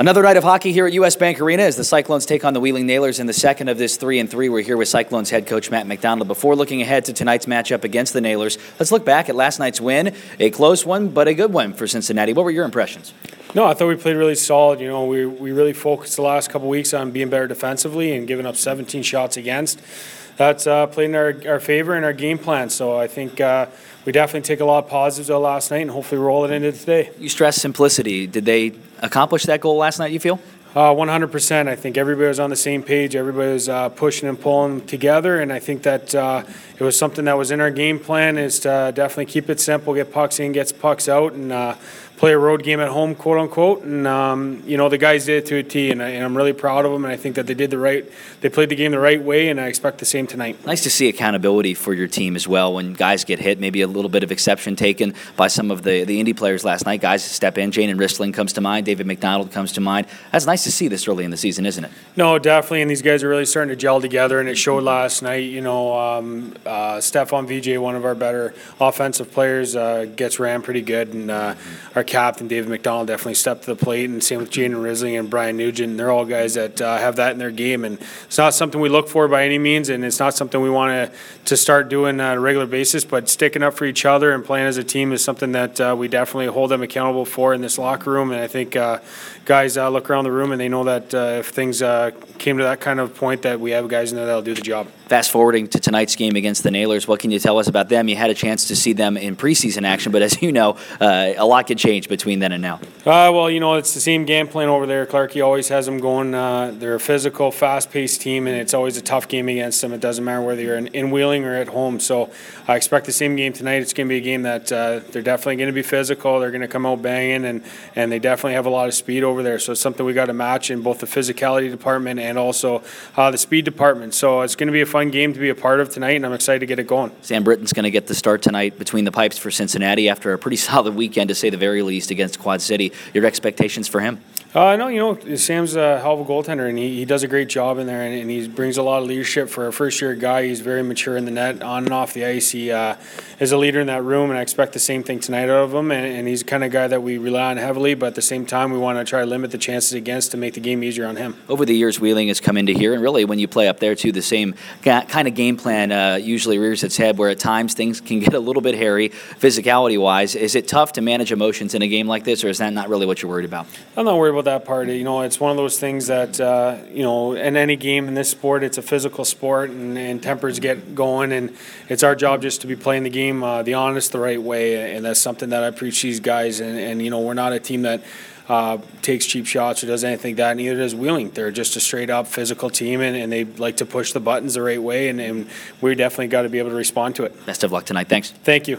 Another night of hockey here at US Bank Arena as the Cyclones take on the Wheeling Nailers in the second of this 3 and 3. We're here with Cyclones head coach Matt Macdonald. Before looking ahead to tonight's matchup against the Nailers, let's look back at last night's win. A close one, but a good one for Cincinnati. What were your impressions? No, I thought we played really solid. You know, we, we really focused the last couple weeks on being better defensively and giving up 17 shots against. That's uh, played in our, our favor in our game plan. So I think uh, we definitely take a lot of positives out last night and hopefully roll it into today. You stressed simplicity. Did they accomplish that goal last night, you feel? Uh, 100%. I think everybody was on the same page. Everybody was uh, pushing and pulling together, and I think that uh, it was something that was in our game plan. Is to definitely keep it simple, get pucks in, get pucks out, and uh, play a road game at home, quote unquote. And um, you know the guys did it to a T, and, I, am really proud of them. And I think that they did the right, they played the game the right way, and I expect the same tonight. Nice to see accountability for your team as well. When guys get hit, maybe a little bit of exception taken by some of the the Indy players last night. Guys step in. Jaden Risling comes to mind. David McDonald comes to mind. That's nice to see this early in the season, isn't it? No, definitely. And these guys are really starting to gel together, and it showed last night. You know, um, uh, Stefan VJ, one of our better offensive players, uh, gets ran pretty good, and uh, our captain David McDonald definitely stepped to the plate, and same with Jaden Risling and Brian Nugent. They're all guys that uh, have that in their game, and it's not something we look for by any means, and it's not something we want to to start doing on a regular basis. But sticking up for each other and playing as a team is something that uh, we definitely hold them accountable for in this locker room, and I think uh, guys uh, look around the room and they know that uh, if things uh, came to that kind of point, that we have guys in there that'll do the job. Fast forwarding to tonight's game against the Nailers, what can you tell us about them? You had a chance to see them in preseason action, but as you know, uh, a lot can change between then and now. Uh, well, you know, it's the same game plan over there. Clarky always has them going. Uh, they're a physical, fast-paced team, and it's always a tough game against them. It doesn't matter whether you're in, in Wheeling or at home. So I expect the same game tonight. It's going to be a game that they're definitely going to be physical. They're going to come out banging, and, and they definitely have a lot of speed over there. So it's something we got to match in both the physicality department and also uh, the speed department. So it's going to be a fun game to be a part of tonight, and I'm excited to get it going. Sam Brittain's going to get the start tonight between the pipes for Cincinnati after a pretty solid weekend, to say the very least, against Quad City. Your expectations for him? Uh, no, you know, Sam's a hell of a goaltender, and he, he does a great job in there, and, and he brings a lot of leadership for a first year guy. He's very mature in the net, on and off the ice. He uh, is a leader in that room, and I expect the same thing tonight out of him. And, and he's the kind of guy that we rely on heavily, but at the same time, we want to try to limit the chances against to make the game easier on him. Over the years, Wheeling has come into here, and really, when you play up there too, the same kind of game plan uh, usually rears its head, where at times things can get a little bit hairy, physicality wise. Is it tough to manage emotions in a game like this, or is that not really what you're worried about? I'm not worried about that part. You know, it's one of those things that uh, you know, in any game in this sport, it's a physical sport, and, and, tempers get going, and it's our job just to be playing the game uh, the honest, the right way, and that's something that I preach these guys. And, and you know, we're not a team that. Uh, takes cheap shots or does anything like that. Neither does Wheeling. They're just a straight up physical team, and, and they like to push the buttons the right way. And, and we definitely got to be able to respond to it. Best of luck tonight. Thanks. Thank you.